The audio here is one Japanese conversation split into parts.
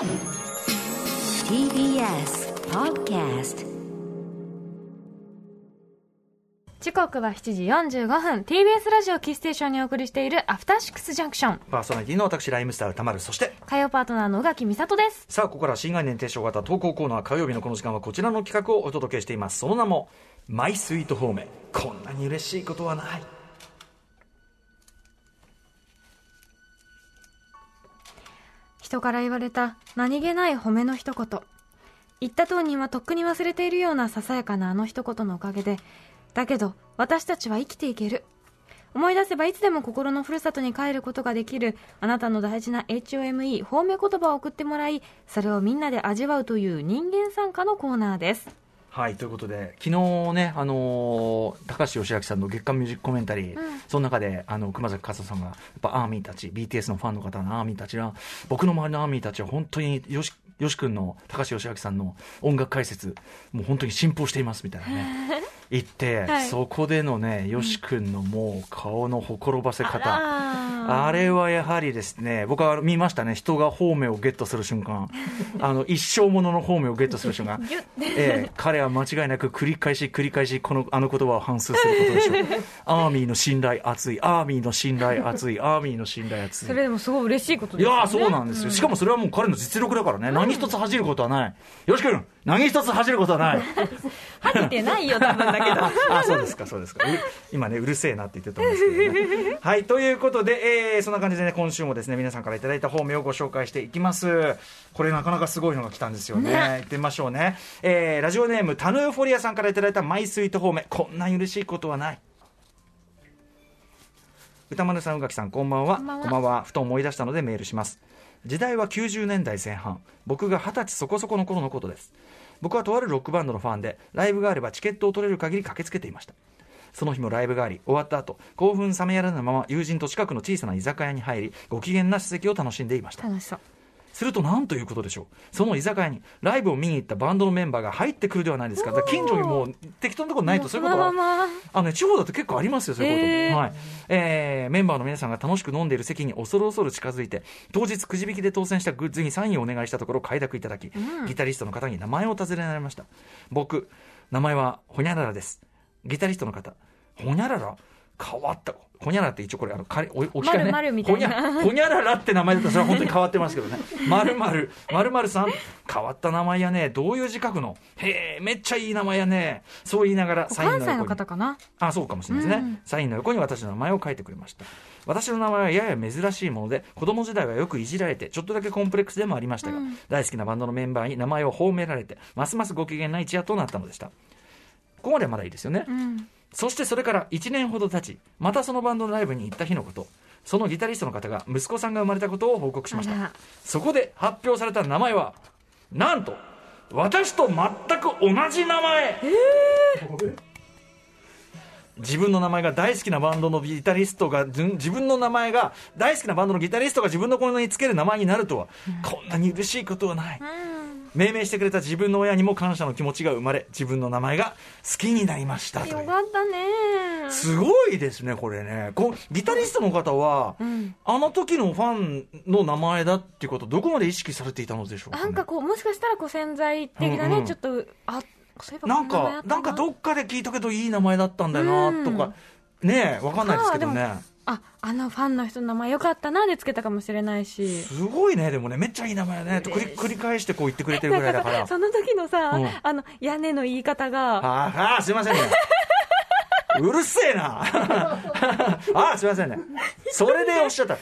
TBS Podcast 時刻は7時45分。TBS ラジオキーステーションにお送りしているアフターシックスジャンクションパーソナリティの私ライムスター歌丸そして火曜パートナーの宇垣美里です。さあここから新概念提唱型投稿コーナー火曜日のこの時間はこちらの企画をお届けしています。その名も「マイスイートホーム。こんなに嬉しいことはない」人から言われた何気ない褒めの一言。言った当人はとっくに忘れているようなささやかなあの一言のおかげでだけど私たちは生きていける。思い出せばいつでも心のふるさとに帰ることができるあなたの大事な HOME 褒め言葉を送ってもらいそれをみんなで味わうという人間参加のコーナーです。はいということで昨日ね、あのー高橋義明さんの月間ミュージックコメンタリー、その中であの熊崎和人さんがやっぱアーミーたち BTS のファンの方のアーミーたちは僕の周りのアーミーたちは本当によしよし君の高橋義明さんの音楽解説もう本当に信奉していますみたいなね 言って、はい。そこでのねよし君のもう顔のほころばせ方、ああれはやはりですね、僕は見ましたね、人が方面をゲットする瞬間、あの一生ものの方面をゲットする瞬間、ええ彼は間違いなく繰り返し繰り返しこのあの言葉を反芻することでしょう。アーミーの信頼厚い、アーミーの信頼厚い、アーミーの信頼厚い。それでもすごい嬉しいことですよね。いやーそうなんですよ、しかもそれはもう彼の実力だからね、何一つ恥じることはない、よし君、何一つ恥じることはない。恥じてないよ多分だけど あそうですか、そうですか。う今ね、うるせえなって言ってたんですけどね。はい、ということで、えーそんな感じでね、今週もですね、皆さんからいただいた方面をご紹介していきます。これなかなかすごいのが来たんですよね。行ってみましょうね。えーラジオネーム、タヌーフォリアさんからいただいたマイスイート方面、こんなに嬉しいことはない。歌丸さん、宇垣さん、こんばんは。こんばんはふと思い出したのでメールします。時代は90年代前半。僕が二十歳そこそこの頃のことです。僕はとあるロックバンドのファンで、ライブがあればチケットを取れる限り駆けつけていました。その日もライブがあり、終わった後、興奮冷めやらぬまま友人と近くの小さな居酒屋に入り、ご機嫌な席を楽しんでいました。楽しそうすると何ということでしょう。その居酒屋にライブを見に行ったバンドのメンバーが入ってくるではないですか。だから近所にもう適当なところないとそういうことはあのね、地方だと結構ありますよ、そういうこと。へーはい。えーメンバーの皆さんが楽しく飲んでいる席に恐る恐る近づいて、当日くじ引きで当選したグッズにサインをお願いしたところ快諾いただき、ギタリストの方に名前を尋ねられました。僕、名前はホニャララです。ギタリストの方、ホニャララ？変わった。ホニャララって一応これ、あの、仮お置き換えね。丸々みたいな。ホニャホニャララって名前だったらそれは本当に変わってますけどね。まるまる、まるまるさん、変わった名前やね。どういう字書くの？へえ、めっちゃいい名前やね。そう言いながらサインの横に。関西の方かな？あそうかもしれないですね、うん。サインの横に私の名前を書いてくれました。私の名前はやや珍しいもので子供時代はよくいじられてちょっとだけコンプレックスでもありましたが、うん。大好きなバンドのメンバーに名前を褒められてますますご機嫌な一夜となったのでした。ここまではまだいいですよね、うんそしてそれから1年ほど経ちまたそのバンドのライブに行った日のこと。そのギタリストの方が息子さんが生まれたことを報告しました。そこで発表された名前はなんと私と全く同じ名前、自分の名前が大好きなバンドのギタリストが自分の名前が大好きなバンドのギタリストが自分の子につける名前になるとは、こんなに嬉しいことはない、命名してくれた自分の親にも感謝の気持ちが生まれ自分の名前が好きになりましたよかったねすごいですね、これね。こうギタリストの方は、んあの時のファンの名前だっていうこと、どこまで意識されていたのでしょうか、ね。なんかこうもしかしたらこう潜在的なね、うんうんちょっとあなんかなんかどっかで聞いたけどいい名前だったんだよな、とか、ねえ、わかんないですけどね。ああのファンの人の名前よかったなでつけたかもしれないしすごいね、でもね、めっちゃいい名前だね、と繰り繰り返してこう言ってくれてるぐらいだから。その時のさ、うんあの屋根の言い方があーあー、すいませんね。うるせえな。あーすいませんね。それでおっしゃった。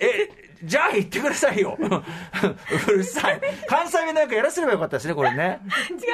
え、じゃあ言ってくださいよ。うるさい。関西弁なんかやらせればよかったですね、これね。違うんで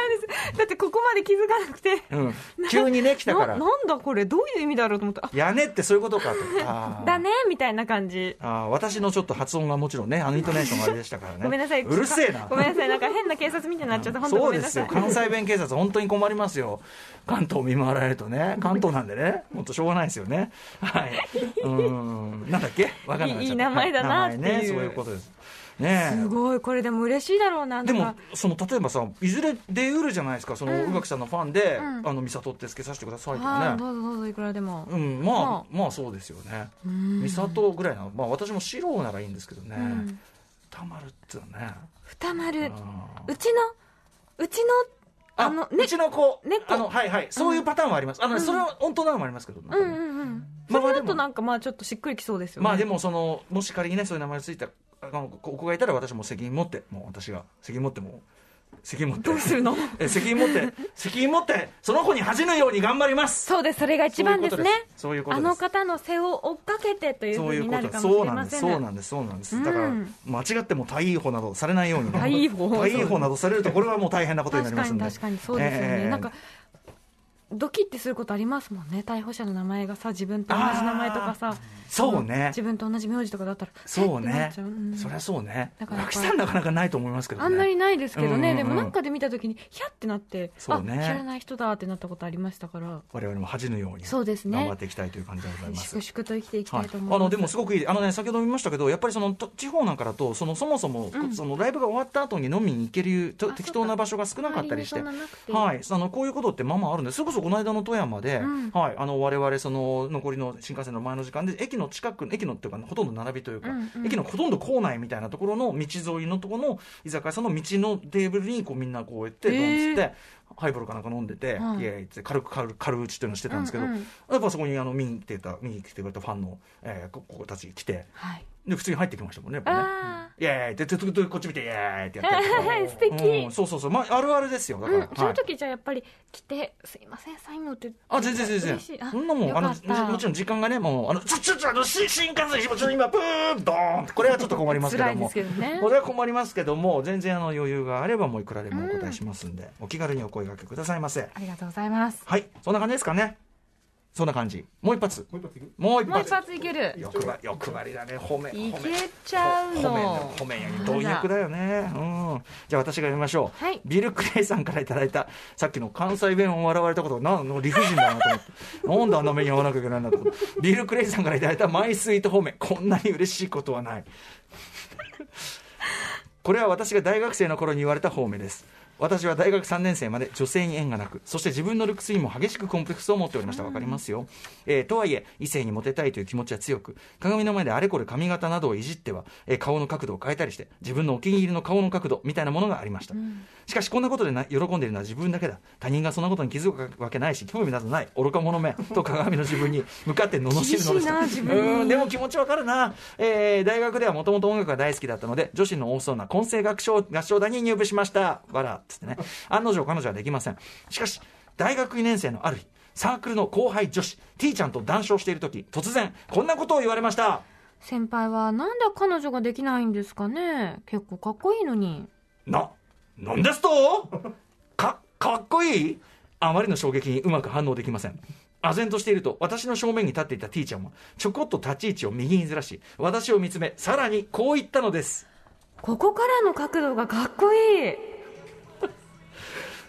す。だってここまで気づかなくて、うん。急にね、来たから。な。なんだこれ？どういう意味だろうと思ってあ屋根ってそういうことかと。だねみたいな感じ。あー私のちょっと発音がもちろんね、あのイントネーションがあれでしたからね。ごめんなさい。うるせえな。ごめんなさい。なんか変な警察みたいになっちゃって本当ごそうですよ関西弁警察本当に困りますよ。関東見回られるとね。関東なんでね。もっとしょうがないですよね。はい。うん。なんだっけ？わかんなくなっちゃった。いい名前だなねそういうことです。ねえ。すごい。これでも嬉しいだろうなでもその例えばさいずれ出うるじゃないですかそのうん。宇垣さんのファンで、うん。あの美里ってつけさせてくださいとはいかねどうぞどうぞいくらでも。うんまあ、ままあそうですよね。うん。美里ぐらいなのまあ私も四郎ならいいんですけどね、うん。たまるってね。二丸。あうちの？うちの？ああのうちの子、猫。あの、はいはい、そういうパターンはあります。あの、それは本当なのもありますけど、うんうんうん。それだとなんかまあちょっとしっくりきそうですよね。まあでもそのもし仮にねそういう名前がついたあのお子がいたら私も責任持ってもう私が責任持ってもう責任持って。どうするの？え責任持って。責任持ってその子に恥じぬように頑張ります。そうですそれが一番ですね。そういうことです。あの方の背を追っかけてというふうになるかもしそうなんです。れませんねそうなんです。そうなんです、うん。だから間違っても逮捕などされないように。ね逮捕逮捕などされるとこれはもう大変なことになりますんで。確かに確かに。そうですよね、ええ。なんかドキッてすることありますもんね。逮捕者の名前がさ自分と同じ名前とかさ。そうね。自分と同じ名字とかだったらそうね。う。うん。そりゃそうね。脇さんなかなかないと思いますけどね。あんまりないですけどね、うんうんうん。でもなんかで見たときにヒャってなって、そうね。あ知らない人だってなったことありましたから。我々も恥じぬようにそうですね。頑張っていきたいという感じでございます。粛々と生きていきたはいいと思います、あのでもすごくいい。あのね先ほども言いましたけどやっぱりそのと地方なんかだとそのそもそも、うん。そのライブが終わった後に飲みに行ける適当な場所が少なかったりして。はい。あのこういうことってまあまああるんでそれこそこの間の富山で、うん。はいあの我々その残りの新幹線の前の時間で駅の近く駅のっていうかほとんど並びというか、うんうん。駅のほとんど構内みたいなところの道沿いのところの居酒屋さんの道のテーブルにこうみんなこうやってドンっつって、ハイボールかなんか飲んでて、はい。イエーイって軽く軽く軽打ちっていうのをしてたんですけど、うんうん。やっぱそこにあの見に来てた見に来てくれたファンの、えー、ここたち来てはいで普通に入ってきましたもんねやっぱね。あイエーイ。ってトゥトゥトゥこっち見てイエーイってやったりとか。は い素敵。うん。そうそうそう、まあ、あるあるですよ。だあ、から、うん、そのはい時じゃあやっぱり来て「すいませんサインを」ってあ全然全然そんなもんあのもちろん時間がねもうあのちょちょちょあのし新幹線今ちょ今ブーンドーンこれはちょっと困りますけど辛いでもすけどね。これは困りますけども全然あの余裕があればもういくらでもお答えしますんで、お気軽にお声掛けくださいませ。ありがとうございます。はい。そんな感じですかねそんな感じ。もう一発。もう一発いく？もう一もう一発発いける。欲張欲張りだね。褒めい褒め。けちゃう褒めの褒めやに貪欲だよね。うん。じゃあ私が読みましょう、はい。ビル・クレイさんからいただいたさっきの関西弁を笑われたことなんの理不尽だなと思って。なんであんな目に遭わなきゃいけないんだと思って。ビル・クレイさんからいただいたマイスイート褒め。こんなに嬉しいことはない。これは私が大学生の頃に言われた褒めです私は大学3年生まで女性に縁がなくそして自分のルックスにも激しくコンプレックスを持っておりました。わかりますよ、えーとはいえ異性にモテたいという気持ちは強く鏡の前であれこれ髪型などをいじっては、えー顔の角度を変えたりして自分のお気に入りの顔の角度みたいなものがありました、しかしこんなことでな喜んでいるのは自分だけだ。他人がそんなことに気づくわけないし興味などない。愚か者め。と鏡の自分に向かって罵るのでしたうんでも気持ちわかるな、えー大学ではもともと音楽が大好きだったので女子の多そうな混声楽章合唱団に入部しました。わらっつってね。案の定彼女はできません。しかし大学2年生のある日サークルの後輩女子 T ちゃんと談笑している時突然こんなことを言われました。先輩はなんで彼女ができないんですかね。結構かっこいいのに。な、なんですと？か、かっこいい？あまりの衝撃にうまく反応できません。唖然としていると、私の正面に立っていた T ちゃんは、ちょこっと立ち位置を右にずらし、私を見つめ、さらにこう言ったのです。ここからの角度がかっこいい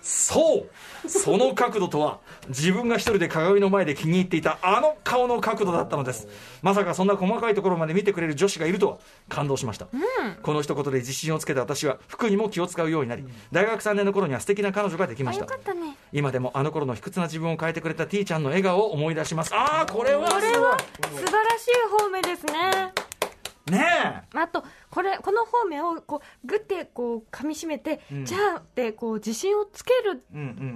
そう。その角度とは、自分が一人で鏡の前で気に入っていたあの顔の角度だったのです。まさかそんな細かいところまで見てくれる女子がいるとは、感動しました。この一言で自信をつけた私は、服にも気を使うようになり、大学3年の頃には素敵な彼女ができました。ね。今でもあの頃の卑屈な自分を変えてくれた T ちゃんの笑顔を思い出します。ああこれはこれは素晴らしい方面ですね。ねあとこれこの方面をこうグッてこう噛み締めて、うん。じゃあってこう自信をつける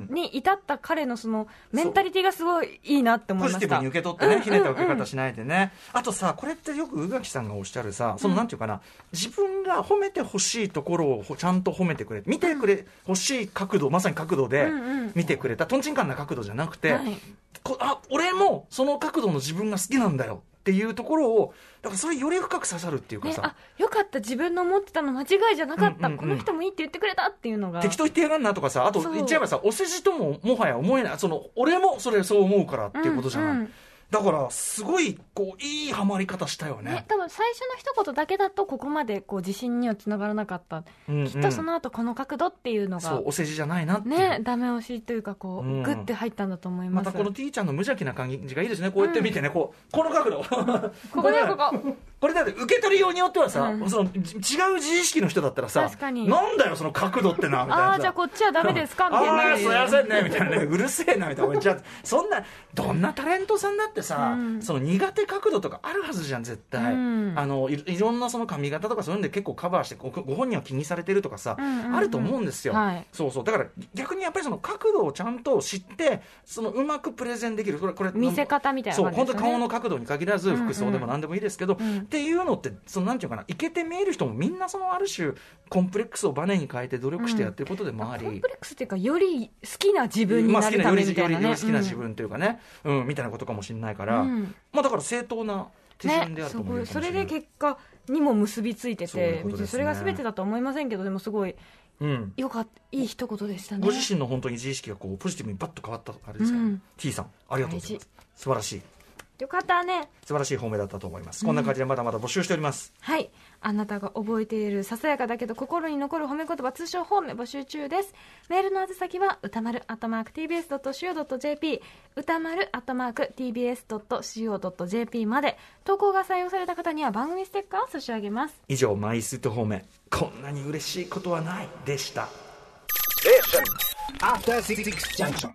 に至った彼のそのメンタリティがすごいいいなって思ポいました。ジティブに受け取ってね、ひねった受けうんうん方しないでね、あとさ、これってよく宇垣さんがおっしゃるさ、そのなんていうかな、自分が褒めてほしいところをほちゃんと褒めてくれ、見てくれほしい角度、まさに角度でうんうん。見てくれた、とんちんかんな角度じゃなくて、はい。こあ俺もその角度の自分が好きなんだよっていうところを、だからそれより深く刺さるっていうかね、さあ、よかった自分の思ってたの間違いじゃなかった、うんうんうん。この人もいいって言ってくれたっていうのが。適当言ってやがんなとかさ、あと言っちゃえばさ、お世辞とももはや思えない、その俺もそれそう思うからっていうことじゃない。うんうんだから、すごい、こう、いいハマり方したよねね。多分最初の一言だけだとここまでこう自信にはつながらなかった、うんうんきっとその後この角度っていうのがそう、お世辞じゃないなって。ねダメ押しというかこう、うんグッて入ったんだと思いまますたこの T ちゃんの無邪気な感じがいいですね。こうやって見てね、こう、この角度。ここねこここれだって受け取りようによってはさ、うん。そのじ違う自意識の人だったらさなんだよその角度ってなみたいな。さああじゃあこっちはダメですか？みたいな。ああすいませんねみたいな。ねうるせえなみたいな。じゃあそんなどんなタレントさんだってさ、うん。その苦手角度とかあるはずじゃん絶対、うん。あのいいろんなその髪型とかそういうんで結構カバーしてごご本人は気にされてるとかさ、うんうんうんあると思うんですよ、はい。そうそう。だから逆にやっぱりその角度をちゃんと知ってそのうまくプレゼンできる。これこれ見せ方みたいなそう本当顔の角度に限らず服装でも何でもいいですけど、うんっていうのってそのなんていうかなイケて見える人もみんなそのある種コンプレックスをバネに変えて努力してやってることでもあり、コンプレックスっていうかより好きな自分にまあ、好きななるためみたいなね。より好きな自分というかね、うんみたいなことかもしれないから、うん。まあだから正当な手順であると思うかもしれない、で結果にも結びついてそういうてことですね。れが全てだとは思いませんけどでもすごいうん、よかったいい一言でしたね。ご自身の本当に自意識がこうポジティブにバッと変わったあれですか？ら、ねうん。T さんありがとうございます。素晴らしいよかったね。素晴らしい褒めだったと思います、こんな感じでまだまだ募集しております。はい。あなたが覚えているささやかだけど心に残る褒め言葉通称褒め募集中です。メールの宛先は歌丸 @tbs.co.jp 歌丸 @tbs.co.jp まで。投稿が採用された方には番組ステッカーを差し上げます。以上マイスート褒め。こんなに嬉しいことはない。でした。After Six Junction.